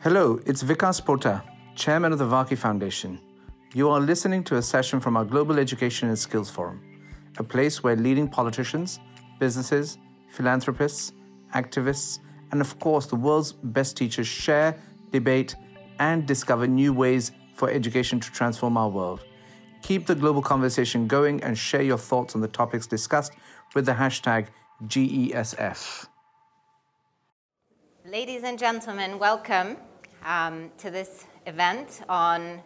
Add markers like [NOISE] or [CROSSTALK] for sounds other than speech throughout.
Hello, it's Vikas Pota, Chairman of the Varkey Foundation. You are listening to a session from our Global Education and Skills Forum, a place where leading politicians, businesses, philanthropists, activists, and of course the world's best teachers share, debate, and discover new ways for education to transform our world. Keep the global conversation going and share your thoughts on the topics discussed with the hashtag GESF. Ladies and gentlemen, welcome um, to this event on,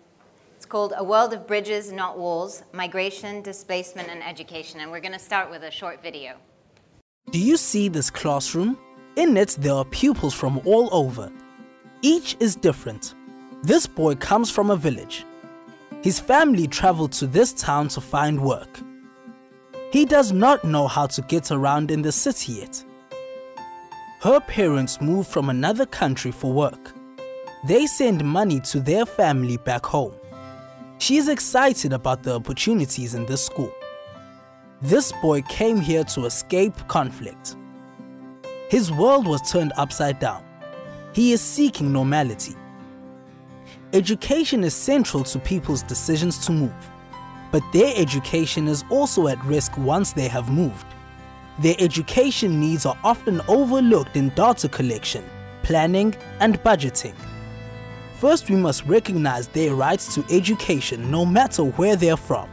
it's called A World of Bridges, Not Walls, Migration, Displacement and Education. And we're going to start with a short video. Do you see this classroom? In it, there are pupils from all over. Each is different. This boy comes from a village. His family traveled to this town to find work. He does not know how to get around in the city yet. Her parents moved from another country for work. They send money to their family back home. She is excited about the opportunities in this school. This boy came here to escape conflict. His world was turned upside down. He is seeking normality. Education is central to people's decisions to move, but their education is also at risk once they have moved. Their education needs are often overlooked in data collection, planning, and budgeting. First, we must recognize their rights to education no matter where they're from.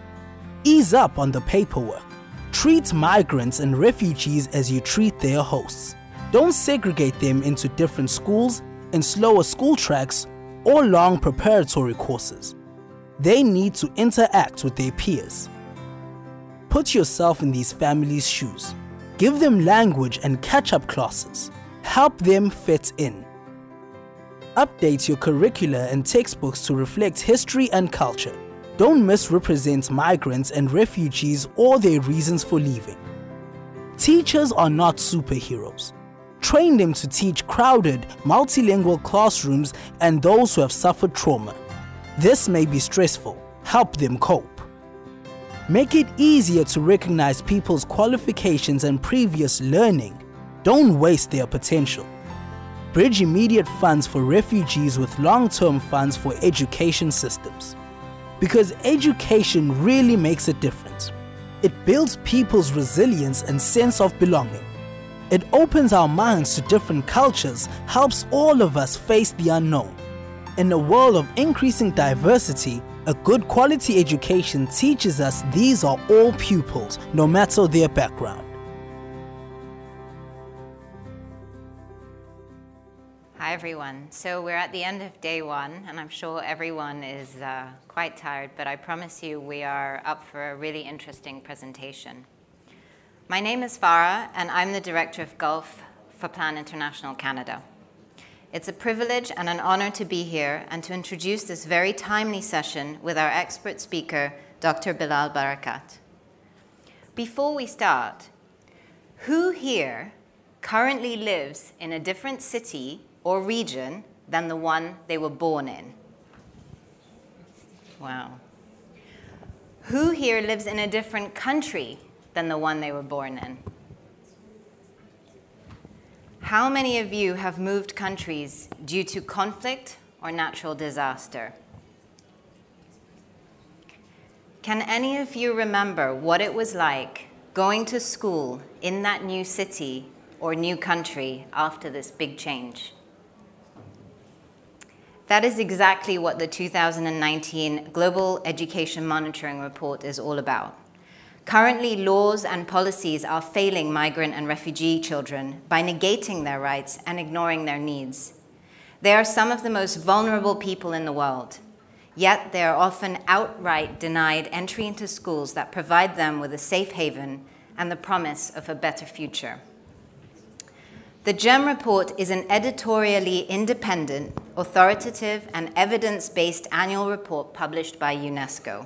Ease up on the paperwork. Treat migrants and refugees as you treat their hosts. Don't segregate them into different schools and slower school tracks or long preparatory courses. They need to interact with their peers. Put yourself in these families' shoes. Give them language and catch up classes. Help them fit in. Update your curricula and textbooks to reflect history and culture. Don't misrepresent migrants and refugees or their reasons for leaving. Teachers are not superheroes. Train them to teach crowded, multilingual classrooms and those who have suffered trauma. This may be stressful. Help them cope. Make it easier to recognize people's qualifications and previous learning. Don't waste their potential. Bridge immediate funds for refugees with long term funds for education systems. Because education really makes a difference. It builds people's resilience and sense of belonging. It opens our minds to different cultures, helps all of us face the unknown. In a world of increasing diversity, a good quality education teaches us these are all pupils, no matter their background. Hi, everyone. So we're at the end of day one, and I'm sure everyone is uh, quite tired, but I promise you we are up for a really interesting presentation. My name is Farah, and I'm the Director of Gulf for Plan International Canada. It's a privilege and an honor to be here and to introduce this very timely session with our expert speaker, Dr. Bilal Barakat. Before we start, who here currently lives in a different city or region than the one they were born in? Wow. Who here lives in a different country than the one they were born in. How many of you have moved countries due to conflict or natural disaster? Can any of you remember what it was like going to school in that new city or new country after this big change? That is exactly what the 2019 Global Education Monitoring Report is all about. Currently, laws and policies are failing migrant and refugee children by negating their rights and ignoring their needs. They are some of the most vulnerable people in the world, yet they are often outright denied entry into schools that provide them with a safe haven and the promise of a better future. The GEM report is an editorially independent, authoritative, and evidence based annual report published by UNESCO.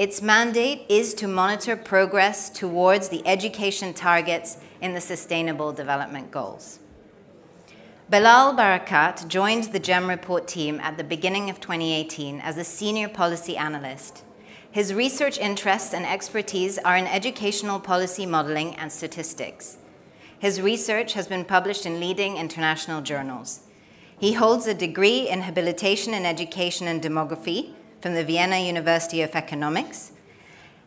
Its mandate is to monitor progress towards the education targets in the Sustainable Development Goals. Bilal Barakat joined the GEM report team at the beginning of 2018 as a senior policy analyst. His research interests and expertise are in educational policy modeling and statistics. His research has been published in leading international journals. He holds a degree in habilitation in education and demography from the Vienna University of Economics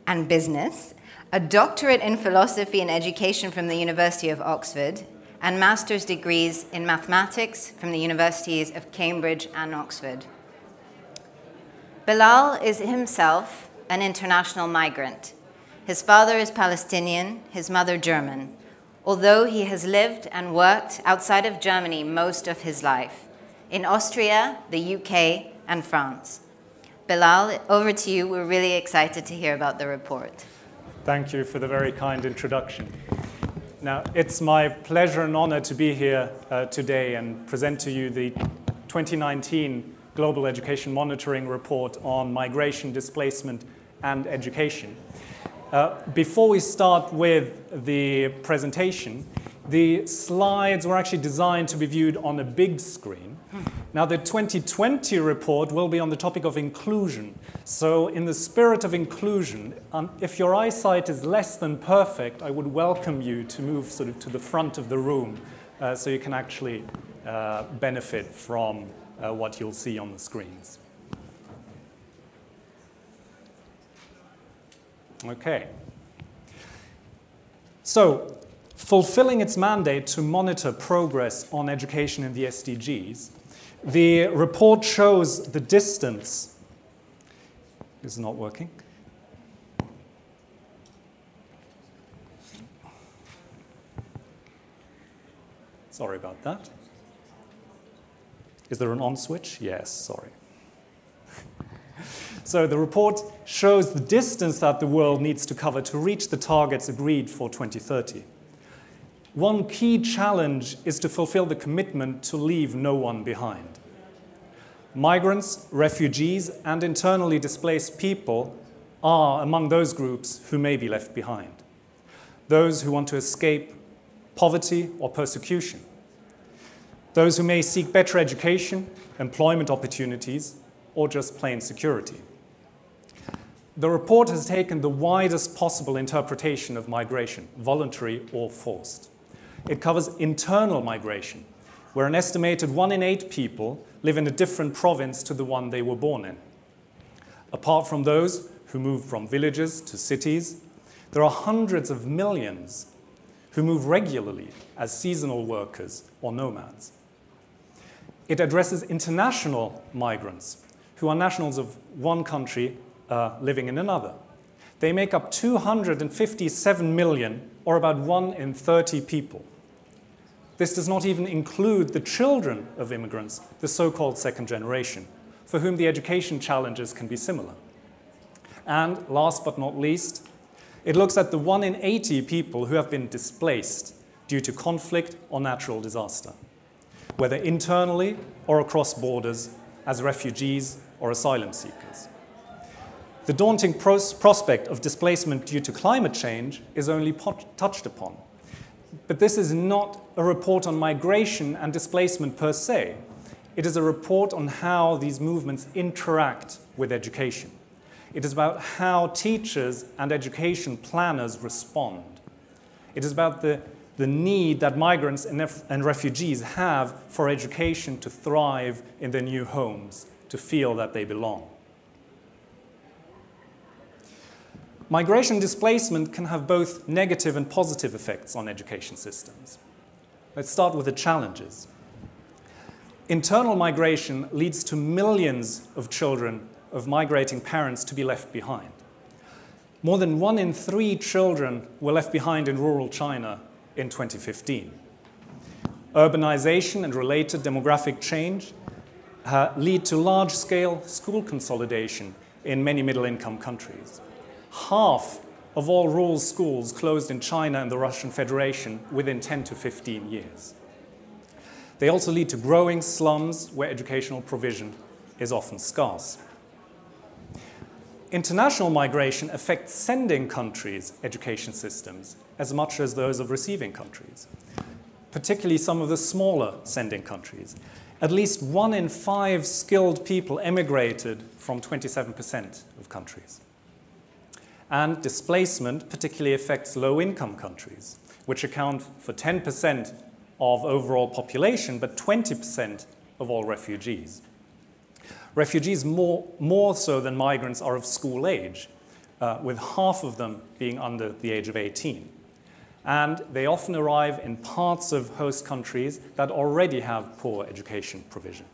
and Business, a doctorate in philosophy and education from the University of Oxford, and master's degrees in mathematics from the universities of Cambridge and Oxford. Bilal is himself an international migrant. His father is Palestinian, his mother German, although he has lived and worked outside of Germany most of his life, in Austria, the UK, and France. Bilal, over to you. We're really excited to hear about the report. Thank you for the very kind introduction. Now, it's my pleasure and honor to be here uh, today and present to you the 2019 Global Education Monitoring Report on Migration, Displacement, and Education. Uh, before we start with the presentation, the slides were actually designed to be viewed on a big screen. Now, the 2020 report will be on the topic of inclusion. So, in the spirit of inclusion, um, if your eyesight is less than perfect, I would welcome you to move sort of to the front of the room uh, so you can actually uh, benefit from uh, what you'll see on the screens. Okay. So, fulfilling its mandate to monitor progress on education in the SDGs, the report shows the distance. Is not working. Sorry about that. Is there an on switch? Yes, sorry. [LAUGHS] so the report shows the distance that the world needs to cover to reach the targets agreed for 2030. One key challenge is to fulfill the commitment to leave no one behind. Migrants, refugees, and internally displaced people are among those groups who may be left behind. Those who want to escape poverty or persecution those who may seek better education, employment opportunities, or just plain security. The report has taken the widest possible interpretation of migration, voluntary or forced. It covers internal migration, where an estimated one in eight people live in a different province to the one they were born in. Apart from those who move from villages to cities, there are hundreds of millions who move regularly as seasonal workers or nomads. It addresses international migrants who are nationals of one country uh, living in another. They make up 257 million, or about 1 in 30 people. This does not even include the children of immigrants, the so called second generation, for whom the education challenges can be similar. And last but not least, it looks at the 1 in 80 people who have been displaced due to conflict or natural disaster whether internally or across borders, as refugees or asylum seekers. The daunting pros- prospect of displacement due to climate change is only touched upon. But this is not a report on migration and displacement per se. It is a report on how these movements interact with education. It is about how teachers and education planners respond. It is about the the need that migrants and, and refugees have for education to thrive in their new homes, to feel that they belong. Migration displacement can have both negative and positive effects on education systems. Let's start with the challenges. Internal migration leads to millions of children of migrating parents to be left behind. More than one in three children were left behind in rural China in 2015. Urbanization and related demographic change uh, lead to large scale school consolidation in many middle income countries. Half of all rural schools closed in China and the Russian Federation within 10 to 15 years. They also lead to growing slums where educational provision is often scarce. International migration affects sending countries' education systems as much as those of receiving countries, particularly some of the smaller sending countries. At least one in five skilled people emigrated from 27% of countries. And displacement particularly affects low income countries, which account for 10% of overall population, but 20% of all refugees. Refugees, more, more so than migrants, are of school age, uh, with half of them being under the age of 18. And they often arrive in parts of host countries that already have poor education provision.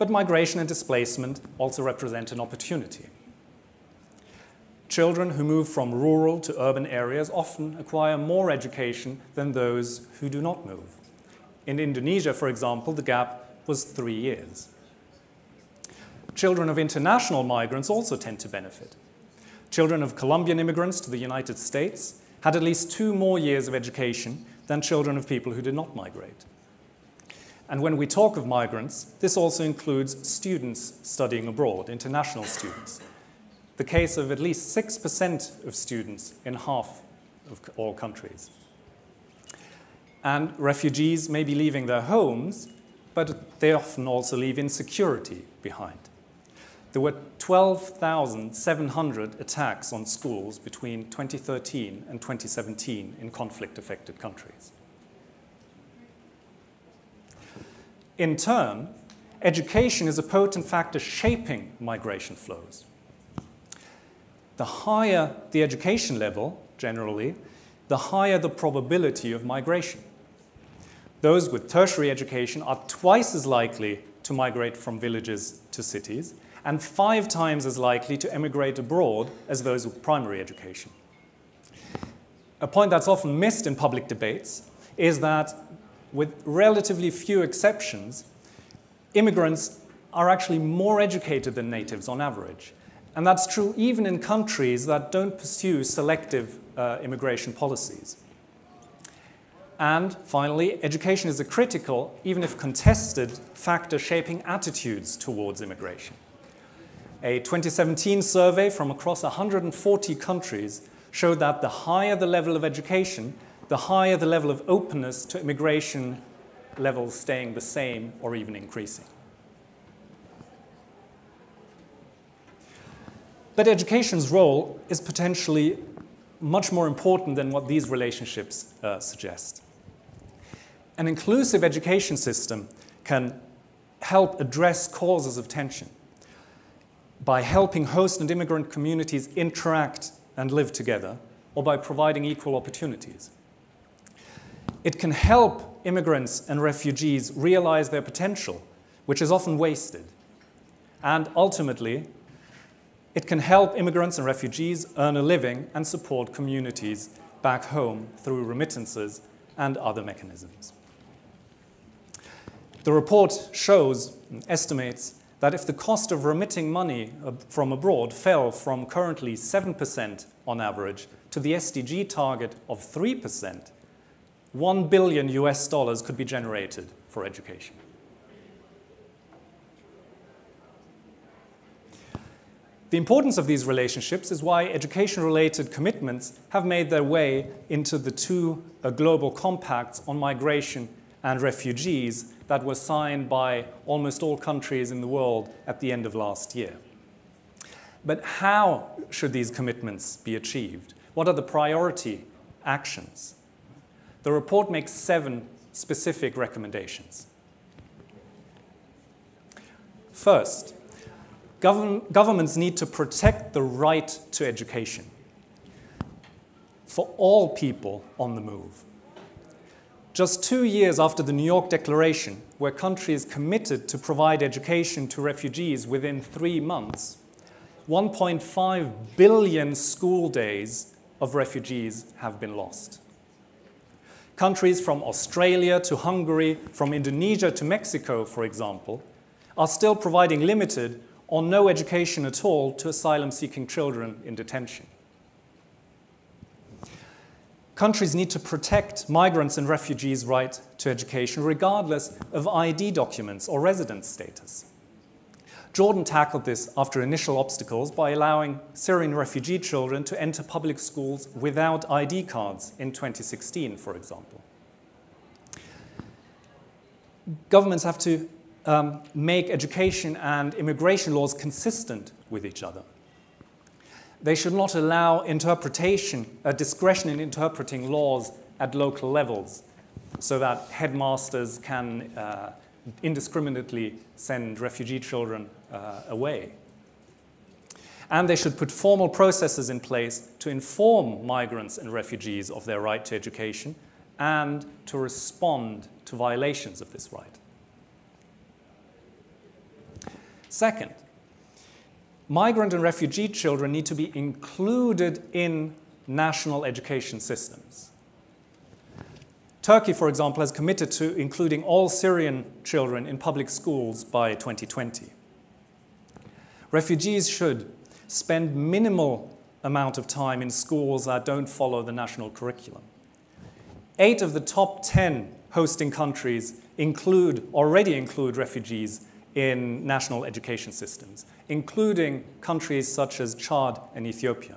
But migration and displacement also represent an opportunity. Children who move from rural to urban areas often acquire more education than those who do not move. In Indonesia, for example, the gap was three years. Children of international migrants also tend to benefit. Children of Colombian immigrants to the United States had at least two more years of education than children of people who did not migrate. And when we talk of migrants, this also includes students studying abroad, international students the case of at least 6% of students in half of all countries. And refugees may be leaving their homes, but they often also leave insecurity behind. There were 12,700 attacks on schools between 2013 and 2017 in conflict affected countries. In turn, education is a potent factor shaping migration flows the higher the education level, generally, the higher the probability of migration. Those with tertiary education are twice as likely to migrate from villages to cities and five times as likely to emigrate abroad as those with primary education. A point that's often missed in public debates is that, with relatively few exceptions, immigrants are actually more educated than natives on average. And that's true even in countries that don't pursue selective uh, immigration policies. And finally, education is a critical, even if contested, factor shaping attitudes towards immigration. A 2017 survey from across 140 countries showed that the higher the level of education, the higher the level of openness to immigration levels staying the same or even increasing. But education's role is potentially much more important than what these relationships uh, suggest. An inclusive education system can help address causes of tension by helping host and immigrant communities interact and live together, or by providing equal opportunities. It can help immigrants and refugees realize their potential, which is often wasted, and ultimately it can help immigrants and refugees earn a living and support communities back home through remittances and other mechanisms. The report shows and estimates that if the cost of remitting money from abroad fell from currently 7% on average to the SDG target of 3%, 1 billion US dollars could be generated for education. The importance of these relationships is why education related commitments have made their way into the two uh, global compacts on migration and refugees that were signed by almost all countries in the world at the end of last year. But how should these commitments be achieved? What are the priority actions? The report makes seven specific recommendations. First, Govern governments need to protect the right to education for all people on the move. Just two years after the New York Declaration, where countries committed to provide education to refugees within three months, 1.5 billion school days of refugees have been lost. Countries from Australia to Hungary, from Indonesia to Mexico, for example, are still providing limited or no education at all to asylum seeking children in detention. Countries need to protect migrants and refugees' right to education regardless of ID documents or residence status. Jordan tackled this after initial obstacles by allowing Syrian refugee children to enter public schools without ID cards in 2016, for example. Governments have to um, make education and immigration laws consistent with each other. They should not allow interpretation, uh, discretion in interpreting laws at local levels. so that headmasters can uh, indiscriminately send refugee children uh, away. And they should put formal processes in place to inform migrants and refugees of their right to education and to respond to violations of this right. Second, migrant and refugee children need to be included in national education systems. Turkey, for example, has committed to including all Syrian children in public schools by 2020. Refugees should spend minimal amount of time in schools that don't follow the national curriculum. Eight of the top 10 hosting countries include, already include refugees in national education systems, including countries such as Chad and Ethiopia.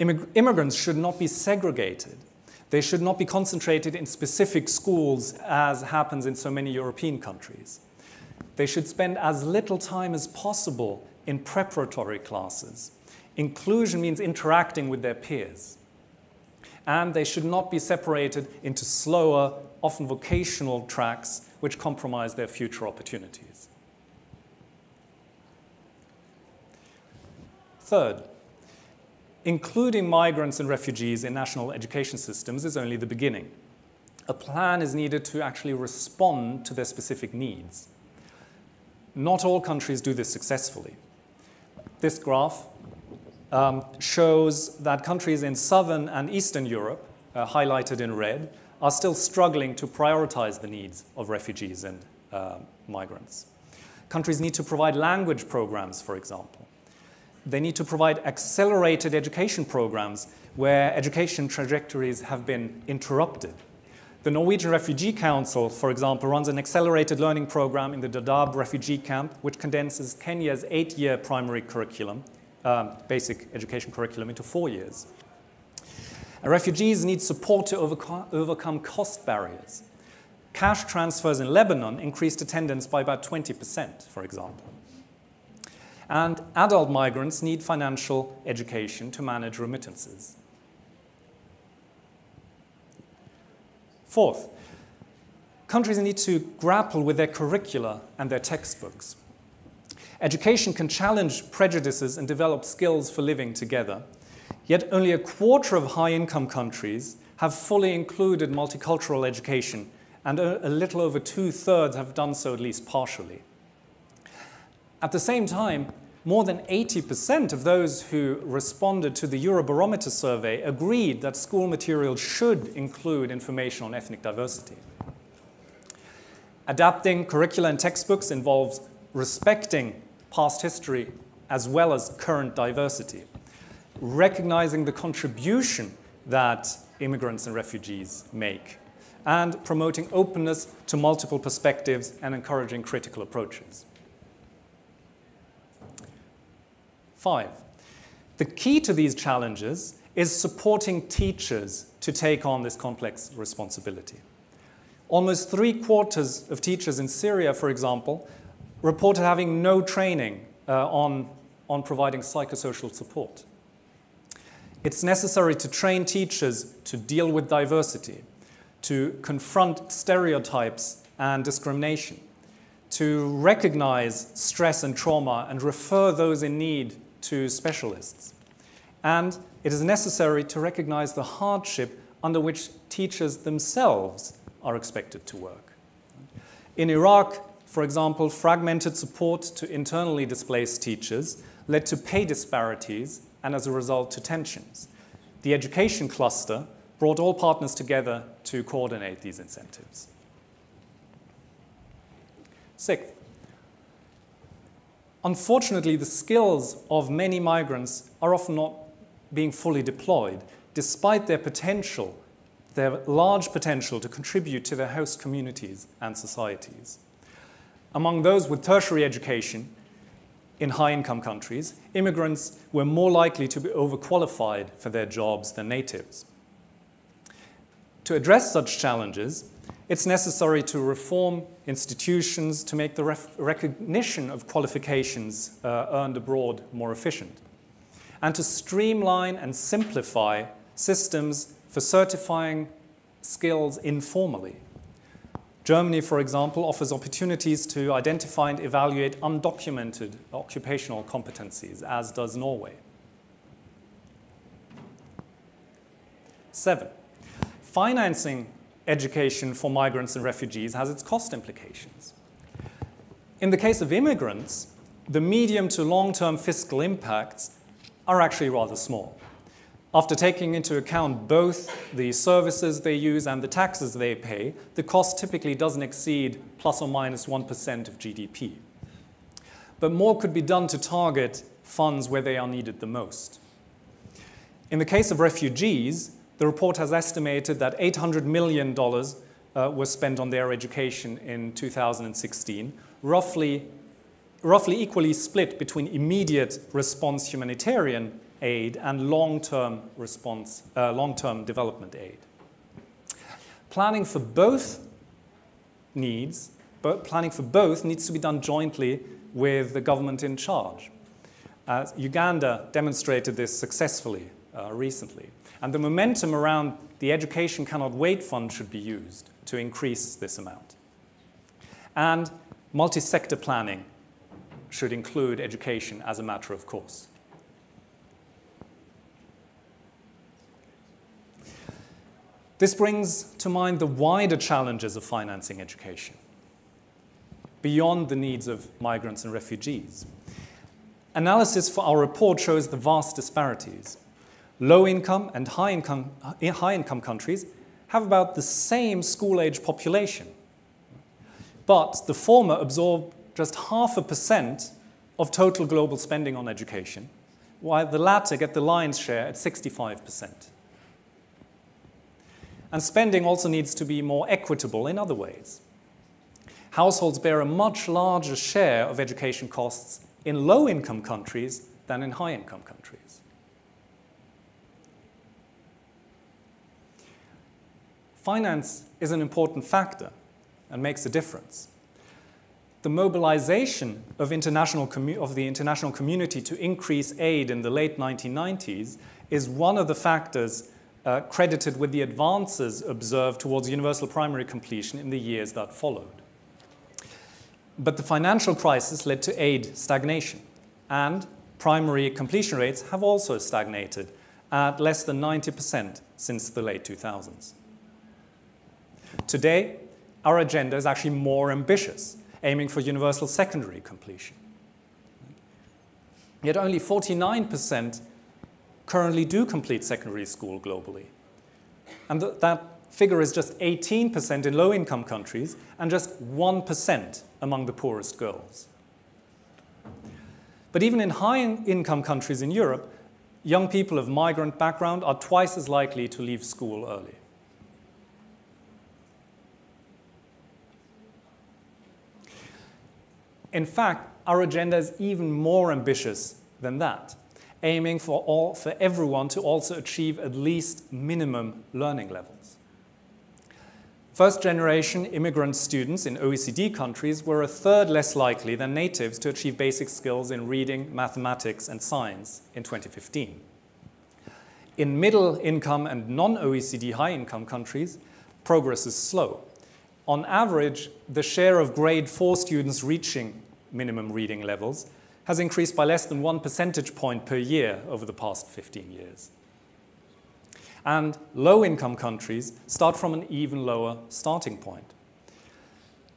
Immig immigrants should not be segregated. They should not be concentrated in specific schools as happens in so many European countries. They should spend as little time as possible in preparatory classes. Inclusion means interacting with their peers. And they should not be separated into slower, often vocational tracks which compromise their future opportunities. Third, including migrants and refugees in national education systems is only the beginning. A plan is needed to actually respond to their specific needs. Not all countries do this successfully. This graph um, shows that countries in southern and eastern Europe, uh, highlighted in red, are still struggling to prioritize the needs of refugees and uh, migrants. Countries need to provide language programs, for example. They need to provide accelerated education programs where education trajectories have been interrupted. The Norwegian Refugee Council, for example, runs an accelerated learning program in the Dadaab refugee camp, which condenses Kenya's eight year primary curriculum, um, basic education curriculum, into four years. And refugees need support to overco overcome cost barriers. Cash transfers in Lebanon increased attendance by about 20%, for example. And adult migrants need financial education to manage remittances. Fourth, countries need to grapple with their curricula and their textbooks. Education can challenge prejudices and develop skills for living together. Yet only a quarter of high income countries have fully included multicultural education, and a, little over two thirds have done so at least partially. At the same time, more than 80% of those who responded to the Eurobarometer survey agreed that school materials should include information on ethnic diversity. Adapting curricula and textbooks involves respecting past history as well as current diversity, recognizing the contribution that immigrants and refugees make, and promoting openness to multiple perspectives and encouraging critical approaches. Five, the key to these challenges is supporting teachers to take on this complex responsibility. Almost three quarters of teachers in Syria, for example, reported having no training uh, on, on providing psychosocial support. It's necessary to train teachers to deal with diversity, to confront stereotypes and discrimination, to recognize stress and trauma and refer those in need to specialists. And it is necessary to recognize the hardship under which teachers themselves are expected to work. In Iraq, for example, fragmented support to internally displaced teachers led to pay disparities and, as a result, to tensions. The education cluster brought all partners together to coordinate these incentives. Sixth, Unfortunately, the skills of many migrants are often not being fully deployed, despite their potential, their large potential to contribute to their host communities and societies. Among those with tertiary education in high-income countries, immigrants were more likely to be overqualified for their jobs than natives. To address such challenges, it's necessary to reform institutions to make the recognition of qualifications uh, earned abroad more efficient, and to streamline and simplify systems for certifying skills informally. Germany, for example, offers opportunities to identify and evaluate undocumented occupational competencies, as does Norway. Seven, financing education for migrants and refugees has its cost implications. In the case of immigrants, the medium to long term fiscal impacts are actually rather small. After taking into account both the services they use and the taxes they pay, the cost typically doesn't exceed plus or minus 1 of GDP. But more could be done to target funds where they are needed the most. In the case of refugees, the report has estimated that $800 million uh, was spent on their education in 2016, roughly, roughly equally split between immediate response humanitarian aid and long-term response, uh, long-term development aid. Planning for both needs, but planning for both needs to be done jointly with the government in charge. Uh, Uganda demonstrated this successfully uh, recently. And the momentum around the Education Cannot Wait Fund should be used to increase this amount. And multi sector planning should include education as a matter of course. This brings to mind the wider challenges of financing education beyond the needs of migrants and refugees. Analysis for our report shows the vast disparities. Low income and high income, high income countries have about the same school age population. But the former absorb just half a percent of total global spending on education, while the latter get the lion's share at 65%. And spending also needs to be more equitable in other ways. Households bear a much larger share of education costs in low income countries than in high income countries. Finance is an important factor and makes a difference. The mobilization of, international of the international community to increase aid in the late 1990s is one of the factors uh, credited with the advances observed towards universal primary completion in the years that followed. But the financial crisis led to aid stagnation, and primary completion rates have also stagnated at less than 90% since the late 2000s. Today, our agenda is actually more ambitious, aiming for universal secondary completion. Yet only 49% currently do complete secondary school globally. And th that figure is just 18% in low income countries and just 1% among the poorest girls. But even in high income countries in Europe, young people of migrant background are twice as likely to leave school early. In fact, our agenda is even more ambitious than that, aiming for, all, for everyone to also achieve at least minimum learning levels. First generation immigrant students in OECD countries were a third less likely than natives to achieve basic skills in reading, mathematics, and science in 2015. In middle income and non OECD high income countries, progress is slow. On average, the share of grade 4 students reaching minimum reading levels has increased by less than one percentage point per year over the past 15 years. And low income countries start from an even lower starting point.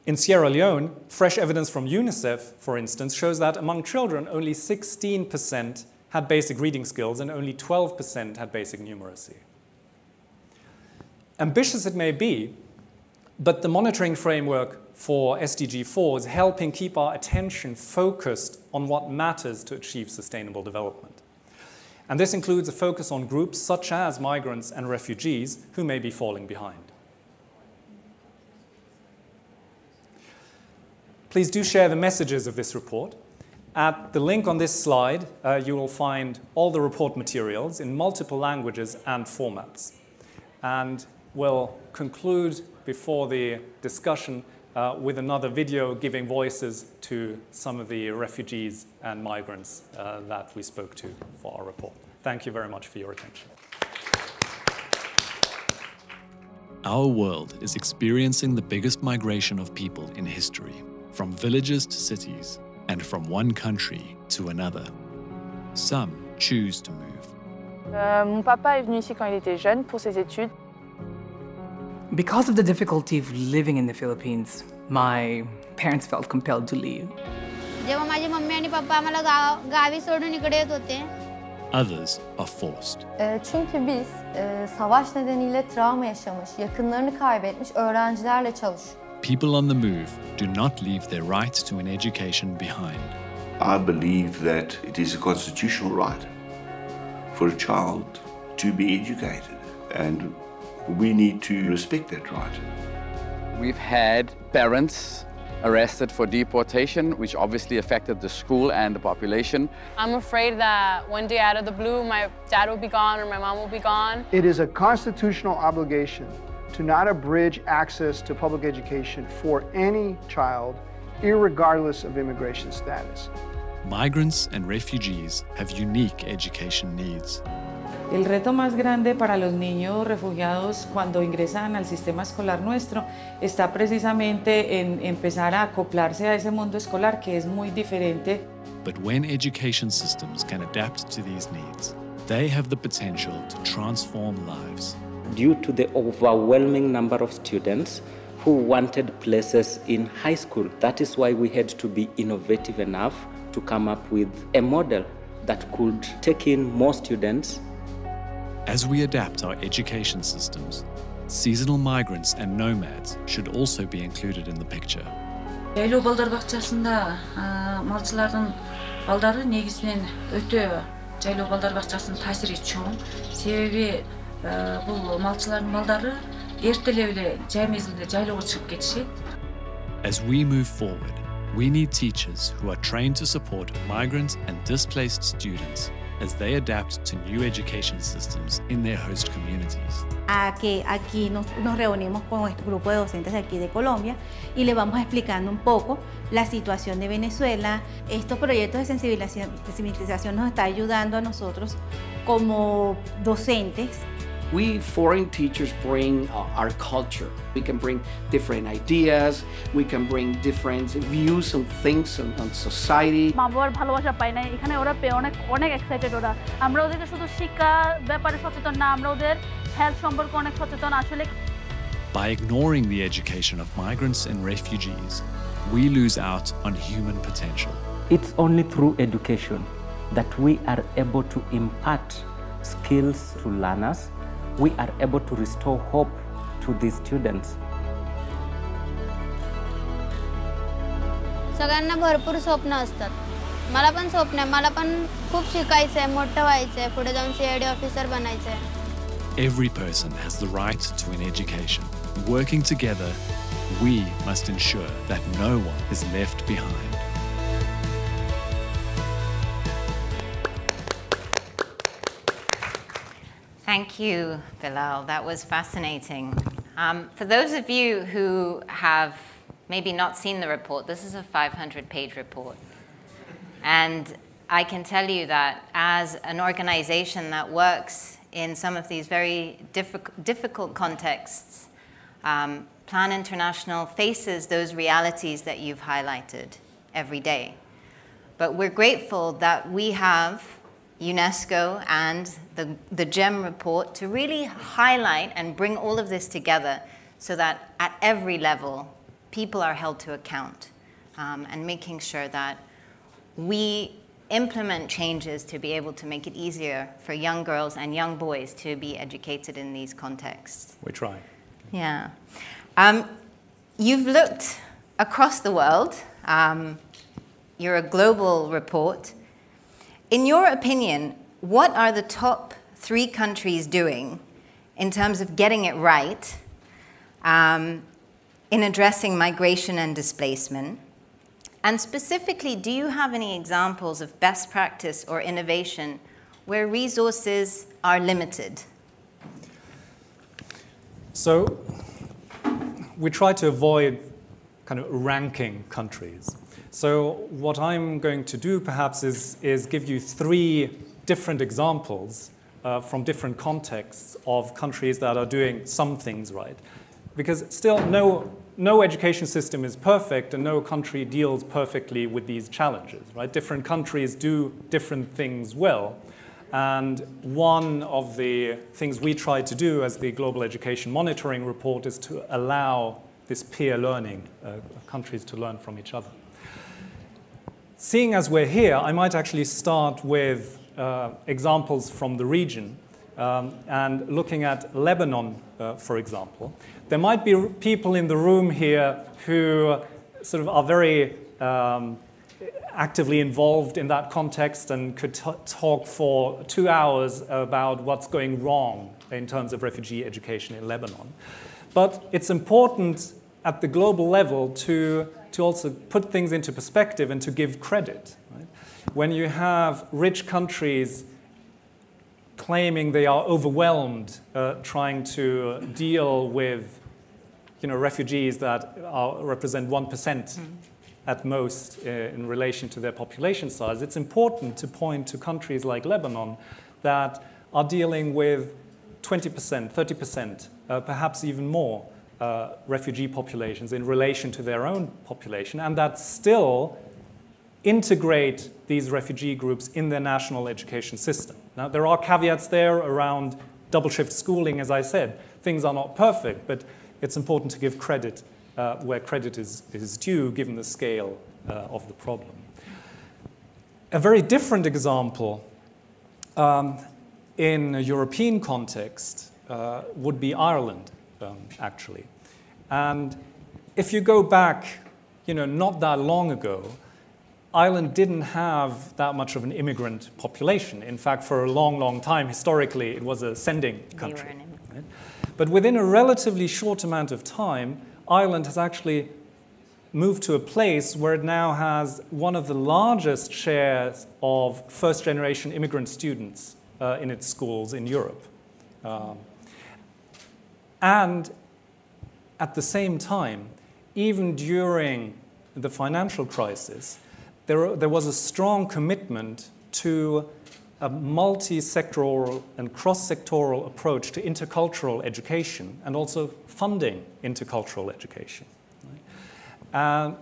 In Sierra Leone, fresh evidence from UNICEF, for instance, shows that among children, only 16% had basic reading skills and only 12% had basic numeracy. Ambitious it may be, but the monitoring framework for SDG 4 is helping keep our attention focused on what matters to achieve sustainable development. And this includes a focus on groups such as migrants and refugees who may be falling behind. Please do share the messages of this report. At the link on this slide, uh, you will find all the report materials in multiple languages and formats. And we'll conclude before the discussion uh, with another video giving voices to some of the refugees and migrants uh, that we spoke to for our report. Thank you very much for your attention. Our world is experiencing the biggest migration of people in history, from villages to cities, and from one country to another. Some choose to move. Euh, mon papa est venu ici quand il était jeune pour ses études. Because of the difficulty of living in the Philippines, my parents felt compelled to leave. Others are forced. Çünkü biz savaş nedeniyle travma yaşamış, yakınlarını kaybetmiş öğrencilerle çalışıyoruz. People on the move do not leave their rights to an education behind. I believe that it is a constitutional right for a child to be educated and we need to respect that right. We've had parents arrested for deportation, which obviously affected the school and the population. I'm afraid that one day out of the blue, my dad will be gone or my mom will be gone. It is a constitutional obligation to not abridge access to public education for any child, irregardless of immigration status. Migrants and refugees have unique education needs. El reto más grande para los niños refugiados cuando ingresan al sistema escolar nuestro está precisamente en empezar a acoplarse a ese mundo escolar que es muy diferente. But when education systems can adapt to these needs, they have the potential to transform lives. Due to the overwhelming number of students who wanted places in high school, that is why we had to be innovative enough to come up with a model that could take in more students As we adapt our education systems, seasonal migrants and nomads should also be included in the picture. жайлоо балдар бакчасында малчылардын балдары негизинен өтө жайлоо балдар бакчасынын таасири чоң себеби бул малчылардын балдары эртелеп эле жай мезгилинде жайлоого чыгып кетишет As we move forward, we need teachers who are trained to support migrant and displaced students As they adapt to new education systems in their host communities. A que aquí nos, reunimos con este grupo de docentes de aquí de Colombia y le vamos explicando un poco la situación de Venezuela. Estos proyectos de sensibilización, de sensibilización nos está ayudando a nosotros como docentes we foreign teachers bring uh, our culture. We can bring different ideas. We can bring different views on things on, on society. মা বাবার ভালোবাসা পাই না এখানে ওরা পেয়ে অনেক অনেক excited ওরা আমরা ওদেরকে শুধু শিক্ষা ব্যাপারে সচেতন না আমরা ওদের হেলথ সম্পর্কে অনেক সচেতন আসলে By ignoring the education of migrants and refugees, we lose out on human potential. It's only through education that we are able to impart skills to learners we are able to restore hope to these students. सगळ्यांना भरपूर स्वप्न असतात मला पण स्वप्न आहे मला पण खूप शिकायचं आहे मोठं व्हायचं आहे पुढे जाऊन सी आय डी ऑफिसर बनायचं आहे Every person has the right to an education. Working together, we must ensure that no one is left behind. Thank you, Bilal. That was fascinating. Um, for those of you who have maybe not seen the report, this is a 500 page report. And I can tell you that as an organization that works in some of these very diffi- difficult contexts, um, Plan International faces those realities that you've highlighted every day. But we're grateful that we have UNESCO and the, the GEM report to really highlight and bring all of this together so that at every level, people are held to account um, and making sure that we implement changes to be able to make it easier for young girls and young boys to be educated in these contexts. We try. Yeah. Um, you've looked across the world. Um, you're a global report. In your opinion, what are the top three countries doing in terms of getting it right um, in addressing migration and displacement? And specifically, do you have any examples of best practice or innovation where resources are limited? So, we try to avoid kind of ranking countries. So what I'm going to do perhaps is, is give you three different examples uh, from different contexts of countries that are doing some things right. Because still, no, no education system is perfect and no country deals perfectly with these challenges, right? Different countries do different things well. And one of the things we try to do as the Global Education Monitoring Report is to allow this peer learning, uh, countries to learn from each other. Seeing as we're here, I might actually start with uh, examples from the region um, and looking at Lebanon, uh, for example. There might be people in the room here who sort of are very um, actively involved in that context and could talk for two hours about what's going wrong in terms of refugee education in Lebanon. But it's important at the global level to, to also put things into perspective and to give credit. Right? When you have rich countries claiming they are overwhelmed uh, trying to deal with you know, refugees that are, represent 1% mm. at most uh, in relation to their population size, it's important to point to countries like Lebanon that are dealing with 20%, 30%, uh, perhaps even more uh, refugee populations in relation to their own population, and that still integrate these refugee groups in their national education system. Now, there are caveats there around double shift schooling, as I said. Things are not perfect, but it's important to give credit uh, where credit is, is due given the scale uh, of the problem. A very different example um, in a European context uh, would be Ireland, um, actually. And if you go back, you know, not that long ago, Ireland didn't have that much of an immigrant population. In fact, for a long, long time, historically, it was a sending country. Right? But within a relatively short amount of time, Ireland has actually moved to a place where it now has one of the largest shares of first generation immigrant students uh, in its schools in Europe. Um, and at the same time, even during the financial crisis, there, there was a strong commitment to a multi-sectoral and cross-sectoral approach to intercultural education and also funding intercultural education. Right?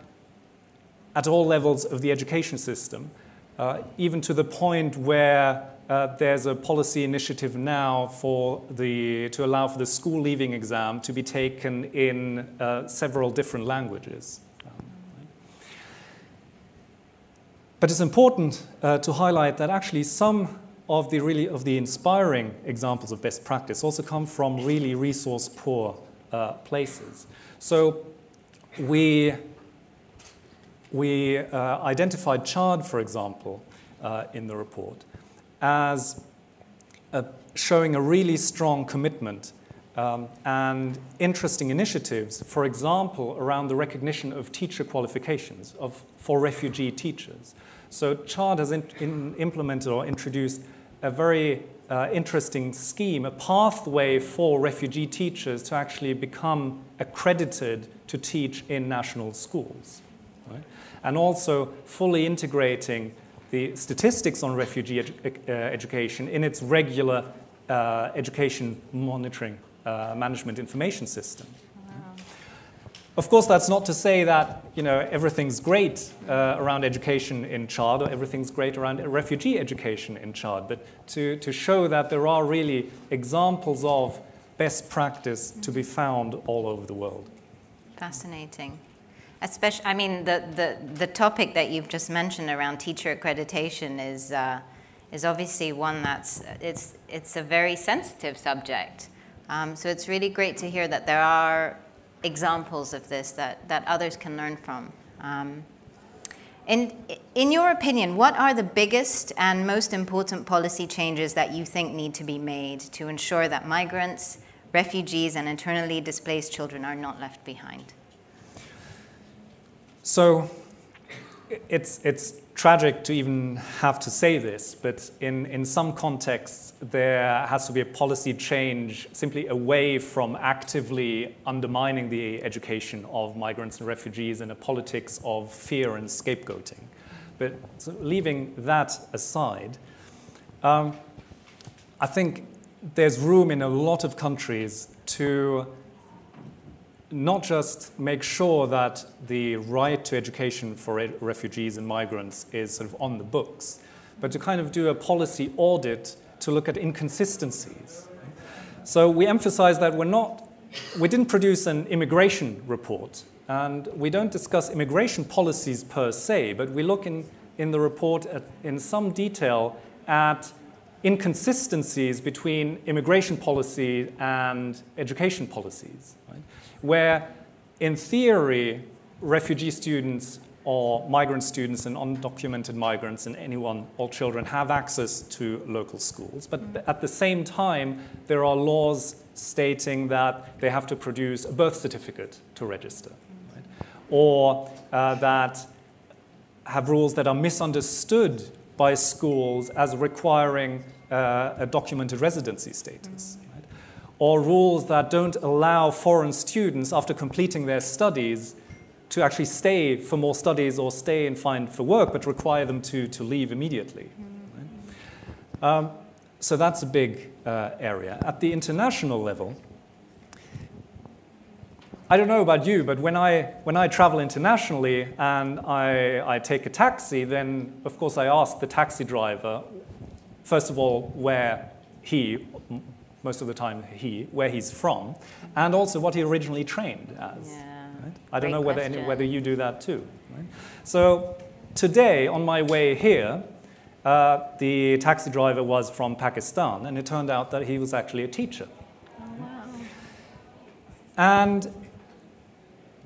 at all levels of the education system, uh, even to the point where uh, there's a policy initiative now for the, to allow for the school leaving exam to be taken in uh, several different languages. But it's important uh, to highlight that actually some of the really of the inspiring examples of best practice also come from really resource poor uh, places. So we we uh, identified Chad, for example, uh, in the report, as a, showing a really strong commitment um, and interesting initiatives, for example, around the recognition of teacher qualifications of, for refugee teachers. So Chad has in, in, implemented or introduced a very uh, interesting scheme, a pathway for refugee teachers to actually become accredited to teach in national schools. Right? And also fully integrating the statistics on refugee edu uh, education in its regular uh, education monitoring uh, management information system. Of course, that's not to say that you know, everything's great uh, around education in Chad or everything's great around refugee education in Chad, but to, to show that there are really examples of best practice to be found all over the world. Fascinating. Especially, I mean, the, the, the topic that you've just mentioned around teacher accreditation is, uh, is obviously one that's, it's, it's a very sensitive subject. Um, so it's really great to hear that there are examples of this that, that others can learn from. Um, in, in your opinion, what are the biggest and most important policy changes that you think need to be made to ensure that migrants, refugees, and internally displaced children are not left behind? So it's, it's tragic to even have to say this, but in, in some contexts, there has to be a policy change simply away from actively undermining the education of migrants and refugees in a politics of fear and scapegoating. But so leaving that aside, um, I think there's room in a lot of countries to not just make sure that the right to education for refugees and migrants is sort of on the books, but to kind of do a policy audit to look at inconsistencies. So we emphasize that we're not, we didn't produce an immigration report, and we don't discuss immigration policies per se, but we look in, in the report at, in some detail at inconsistencies between immigration policy and education policies, right? Where in theory, refugee students or migrant students and undocumented migrants and anyone, all children, have access to local schools. But mm-hmm. at the same time, there are laws stating that they have to produce a birth certificate to register, right? or uh, that have rules that are misunderstood by schools as requiring uh, a documented residency status. Or rules that don't allow foreign students, after completing their studies, to actually stay for more studies or stay and find for work, but require them to, to leave immediately. Mm-hmm. Right? Um, so that's a big uh, area. At the international level, I don't know about you, but when I, when I travel internationally and I, I take a taxi, then of course I ask the taxi driver, first of all, where he, most of the time he, where he's from, and also what he originally trained as. Yeah. Right? I don't Great know whether, any, whether you do that too. Right? So today, on my way here, uh, the taxi driver was from Pakistan, and it turned out that he was actually a teacher. Oh, wow. And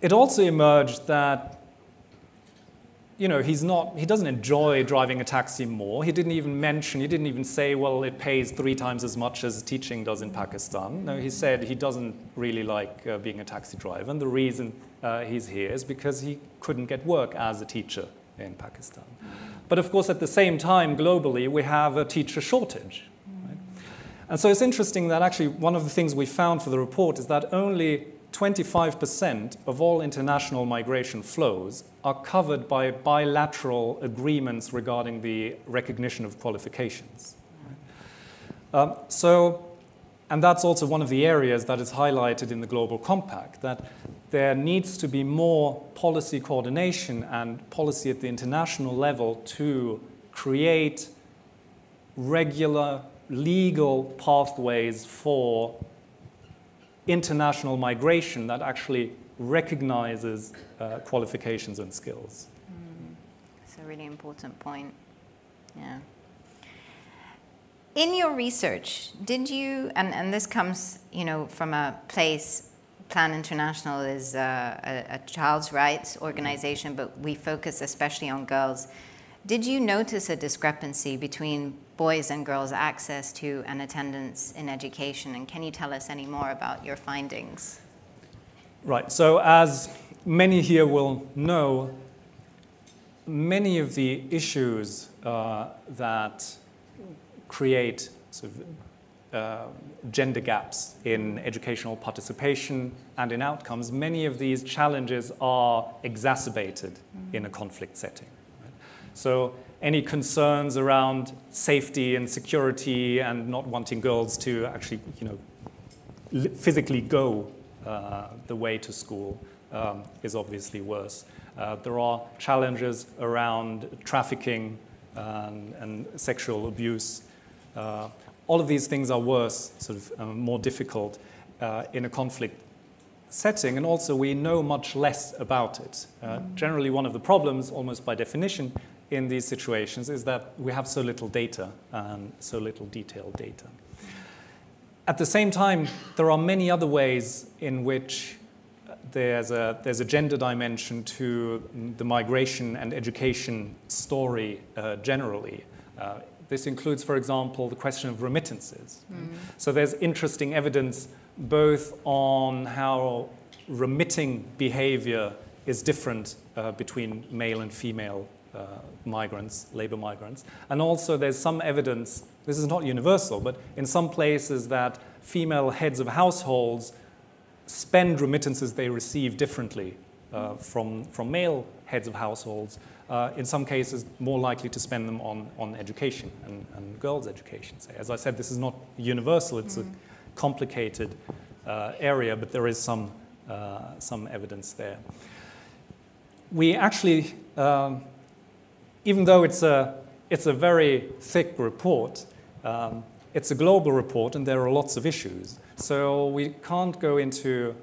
it also emerged that you know, he's not, he doesn't enjoy driving a taxi more. He didn't even mention, he didn't even say, well, it pays three times as much as teaching does in Pakistan. No, he said he doesn't really like uh, being a taxi driver. And the reason uh, he's here is because he couldn't get work as a teacher in Pakistan. But of course, at the same time, globally, we have a teacher shortage. Right? And so it's interesting that actually one of the things we found for the report is that only 25% of all international migration flows are covered by bilateral agreements regarding the recognition of qualifications. Um, so, and that's also one of the areas that is highlighted in the Global Compact, that there needs to be more policy coordination and policy at the international level to create regular legal pathways for international migration that actually recognizes uh, qualifications and skills. Mm. That's a really important point. Yeah. In your research, did you, and, and this comes, you know, from a place, Plan International is a, a, a child's rights organization, but we focus especially on girls. Did you notice a discrepancy between boys and girls' access to and attendance in education? And can you tell us any more about your findings? Right. So, as many here will know, many of the issues uh, that create sort of, uh, gender gaps in educational participation and in outcomes, many of these challenges are exacerbated mm-hmm. in a conflict setting. So any concerns around safety and security and not wanting girls to actually, you know, physically go uh, the way to school um, is obviously worse. Uh, there are challenges around trafficking and, and sexual abuse. Uh, all of these things are worse, sort of um, more difficult uh, in a conflict setting, and also we know much less about it. Uh, generally, one of the problems, almost by definition, in these situations is that we have so little data and so little detailed data. At the same time, there are many other ways in which there's a, there's a gender dimension to the migration and education story uh, generally. Uh, this includes, for example, the question of remittances. Mm. So there's interesting evidence both on how remitting behavior is different uh, between male and female uh, migrants, labor migrants. And also, there's some evidence, this is not universal, but in some places that female heads of households spend remittances they receive differently uh, from, from male heads of households, uh, in some cases more likely to spend them on, on education and, and girls' education. As I said, this is not universal, it's mm. a complicated uh, area, but there is some, uh, some evidence there. We actually, um, even though it's a, it's a very thick report, um, it's a global report and there are lots of issues. So we can't go into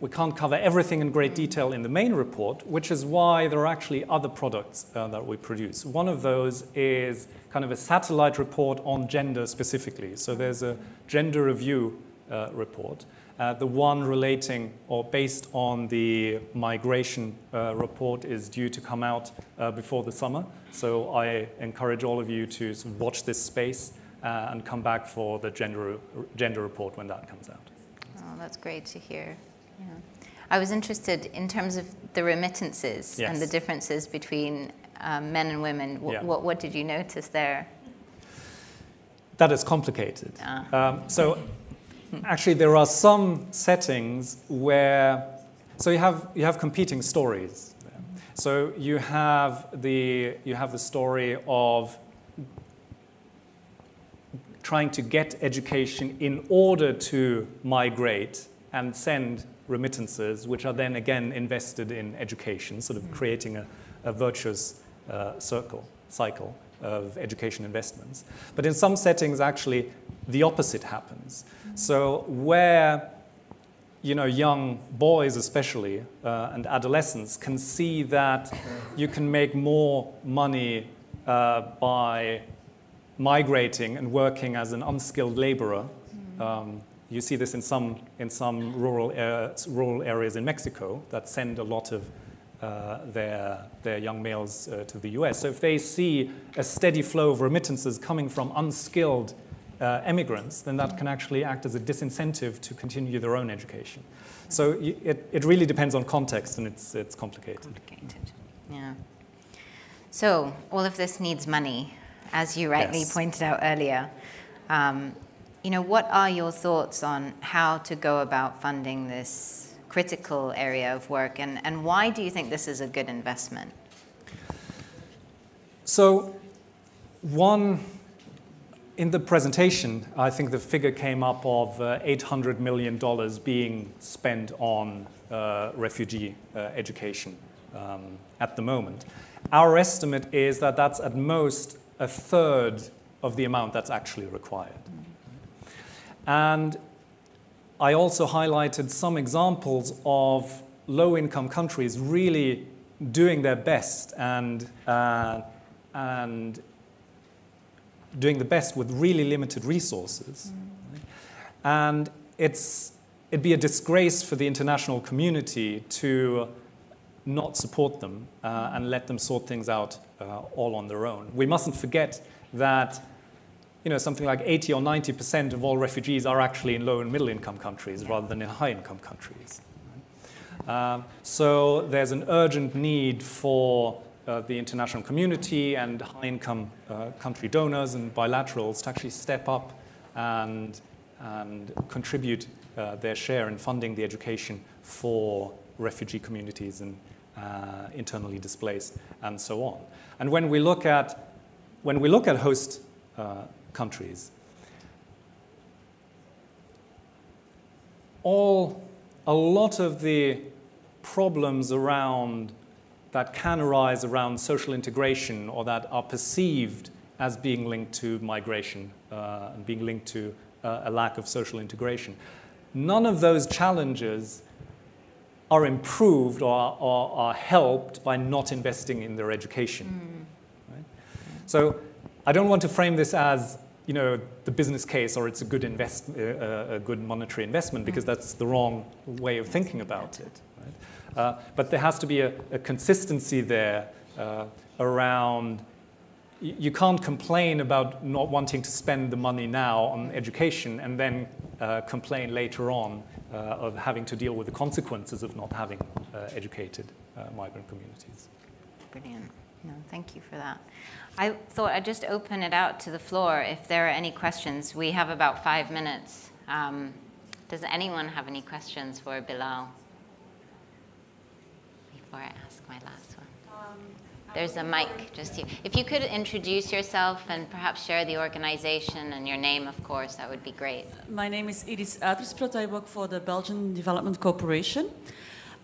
we can't cover everything in great detail in the main report, which is why there are actually other products uh, that we produce. One of those is kind of a satellite report on gender specifically. So there's a gender review uh, report. Uh, the one relating or based on the migration uh, report is due to come out uh, before the summer. So I encourage all of you to sort of watch this space uh, and come back for the gender, gender report when that comes out. Oh, that's great to hear. Yeah. I was interested in terms of the remittances yes. and the differences between um, men and women. W- yeah. what, what did you notice there? That is complicated. Ah. Um, so, actually, there are some settings where, so you have, you have competing stories. So you have the, you have the story of trying to get education in order to migrate and send remittances, which are then again invested in education, sort of creating a, a virtuous uh, circle, cycle of education investments. But in some settings, actually, the opposite happens. So where you know, young boys especially uh, and adolescents can see that you can make more money uh, by migrating and working as an unskilled laborer mm. um, you see this in some, in some rural, uh, rural areas in Mexico that send a lot of uh, their, their young males uh, to the US. So if they see a steady flow of remittances coming from unskilled uh, immigrants, then that can actually act as a disincentive to continue their own education. So it, it really depends on context and it's, it's complicated. Complicated, yeah. So all of this needs money, as you rightly yes. pointed out earlier. Um, you know, what are your thoughts on how to go about funding this critical area of work, and, and why do you think this is a good investment? So, one, in the presentation, I think the figure came up of uh, $800 million being spent on uh, refugee uh, education um, at the moment. Our estimate is that that's at most a third of the amount that's actually required. And I also highlighted some examples of low income countries really doing their best and, uh, and doing the best with really limited resources. Mm. And it's, it'd be a disgrace for the international community to not support them uh, and let them sort things out uh, all on their own. We mustn't forget that you know, something like 80 or 90% of all refugees are actually in low and middle income countries rather than in high income countries. Um, so there's an urgent need for uh, the international community and high income uh, country donors and bilaterals to actually step up and, and contribute uh, their share in funding the education for refugee communities and uh, internally displaced and so on. And when we look at, when we look at host uh, countries. All, a lot of the problems around that can arise around social integration or that are perceived as being linked to migration uh, and being linked to uh, a lack of social integration. None of those challenges are improved or, or are helped by not investing in their education. Mm. Right? So I don't want to frame this as you know, the business case or it's a good, invest, uh, uh, a good monetary investment because mm. that's the wrong way of thinking about it. Right? Uh, but there has to be a, a consistency there uh, around you can't complain about not wanting to spend the money now on education and then uh, complain later on uh, of having to deal with the consequences of not having uh, educated uh, migrant communities. Brilliant. No, thank you for that. I thought I'd just open it out to the floor if there are any questions. We have about five minutes. Um, does anyone have any questions for Bilal? before I ask my last one? There's a mic just here. If you could introduce yourself and perhaps share the organization and your name, of course, that would be great. My name is Iris Adrisprot. I work for the Belgian Development Cooperation.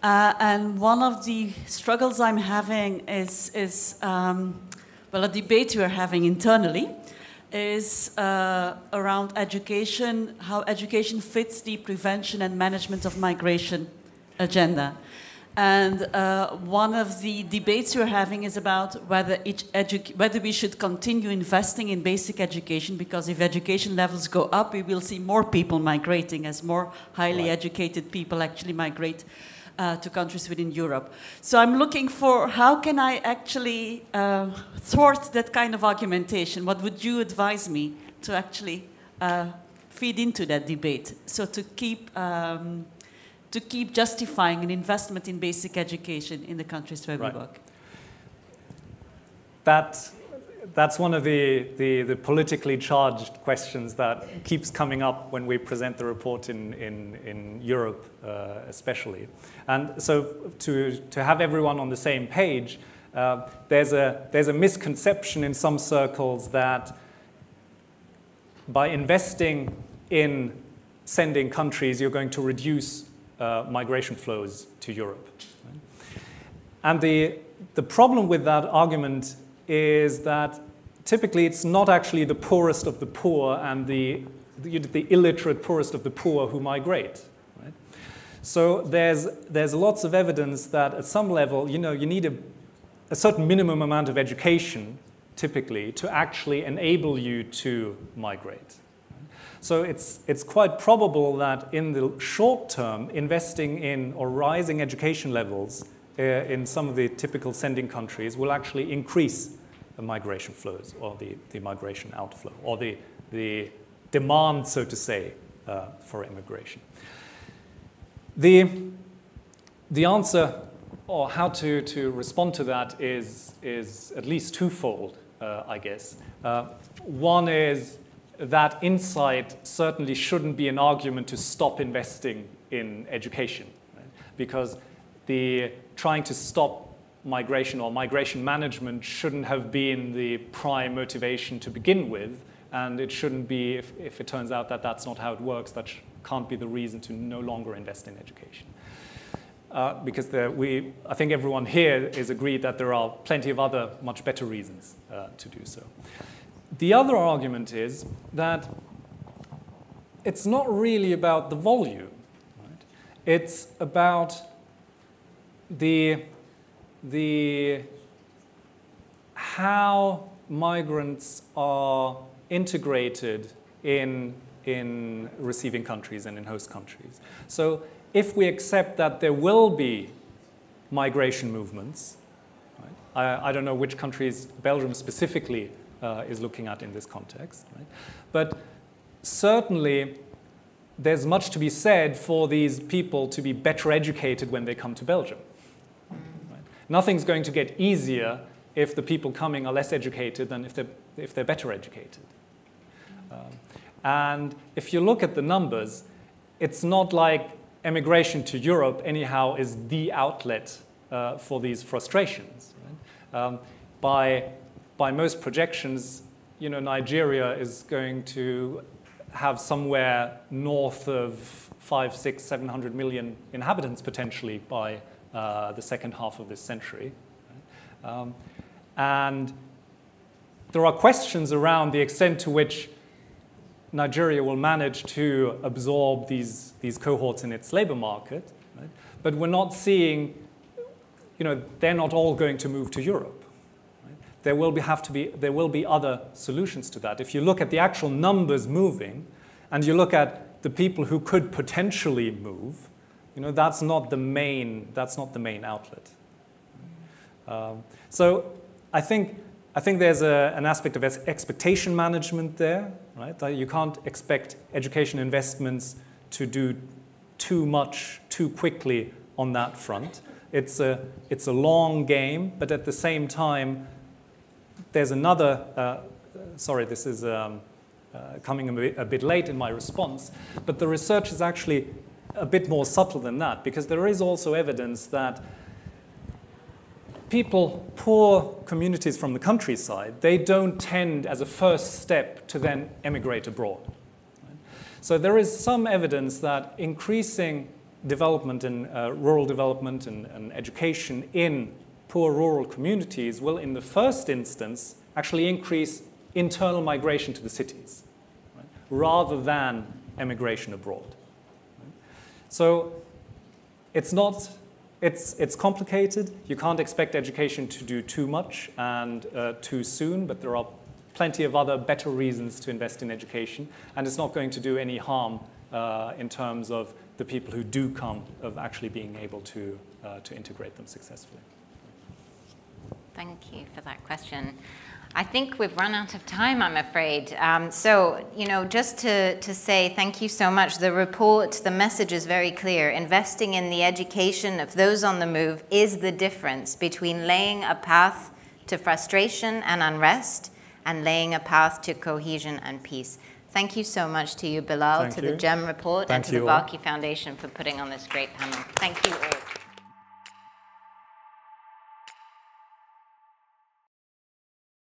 Uh, and one of the struggles I'm having is, is um, well, a debate we're having internally is uh, around education, how education fits the prevention and management of migration agenda. And uh, one of the debates we're having is about whether, whether we should continue investing in basic education, because if education levels go up, we will see more people migrating as more highly right. educated people actually migrate uh, to countries within Europe. So I'm looking for how can I actually uh, thwart that kind of argumentation? What would you advise me to actually uh, feed into that debate? So to keep um, to keep justifying an investment in basic education in the countries where right. we work. That, that's one of the, the, the, politically charged questions that keeps coming up when we present the report in, in, in Europe, uh, especially. And so, to, to have everyone on the same page, uh, there's, a, there's a misconception in some circles that by investing in sending countries, you're going to reduce uh, migration flows to Europe. And the, the problem with that argument is that typically it's not actually the poorest of the poor and the, the, the illiterate poorest of the poor who migrate. Right? So there's, there's lots of evidence that at some level, you know, you need a, a certain minimum amount of education, typically, to actually enable you to migrate. So it's, it's quite probable that in the short term, investing in or rising education levels in some of the typical sending countries will actually increase the migration flows or the, the migration outflow or the, the demand, so to say, uh, for immigration. The, the answer or how to, to respond to that is, is at least twofold, uh, I guess. Uh, one is that insight certainly shouldn't be an argument to stop investing in education, right? because the trying to stop migration or migration management shouldn't have been the prime motivation to begin with, and it shouldn't be, if, if it turns out that that's not how it works, that can't be the reason to no longer invest in education. Uh, because there, we, I think everyone here is agreed that there are plenty of other much better reasons uh, to do so. The other argument is that it's not really about the volume. Right? It's about the, the how migrants are integrated in, in receiving countries and in host countries. So if we accept that there will be migration movements, right? I, I don't know which countries, Belgium specifically, uh, is looking at in this context. Right? But certainly, there's much to be said for these people to be better educated when they come to Belgium. Nothing's going to get easier if the people coming are less educated than if they're, if they're better educated. Um, and if you look at the numbers, it's not like emigration to Europe, anyhow, is the outlet uh, for these frustrations. Right? Um, by by most projections, you know, Nigeria is going to have somewhere north of five, six, seven hundred million inhabitants potentially by uh, the second half of this century. Um, and there are questions around the extent to which Nigeria will manage to absorb these, these cohorts in its labor market. Right? But we're not seeing, you know, they're not all going to move to Europe there will be, have to be, there will be other solutions to that. If you look at the actual numbers moving, and you look at the people who could potentially move, you know, that's not the main, that's not the main outlet. Um, so I think, I think there's a, an aspect of expectation management there, right? You can't expect education investments to do too much too quickly on that front. It's a, it's a long game, but at the same time, there's another, uh, sorry, this is um, uh, coming a bit, a bit late in my response, but the research is actually a bit more subtle than that because there is also evidence that people, poor communities from the countryside, they don't tend as a first step to then emigrate abroad. So there is some evidence that increasing development in uh, rural development and, and, education in poor rural communities will, in the first instance, actually increase internal migration to the cities, right, rather than emigration abroad. So it's not, it's, it's complicated. You can't expect education to do too much and uh, too soon, but there are plenty of other better reasons to invest in education, and it's not going to do any harm uh, in terms of the people who do come of actually being able to, uh, to integrate them successfully. Thank you for that question. I think we've run out of time, I'm afraid. Um, so, you know, just to, to say thank you so much. The report, the message is very clear. Investing in the education of those on the move is the difference between laying a path to frustration and unrest and laying a path to cohesion and peace. Thank you so much to you, Bilal, Thank to you. the GEM report, Thank and to the. Varkey Foundation for putting on this great panel. Thank you all.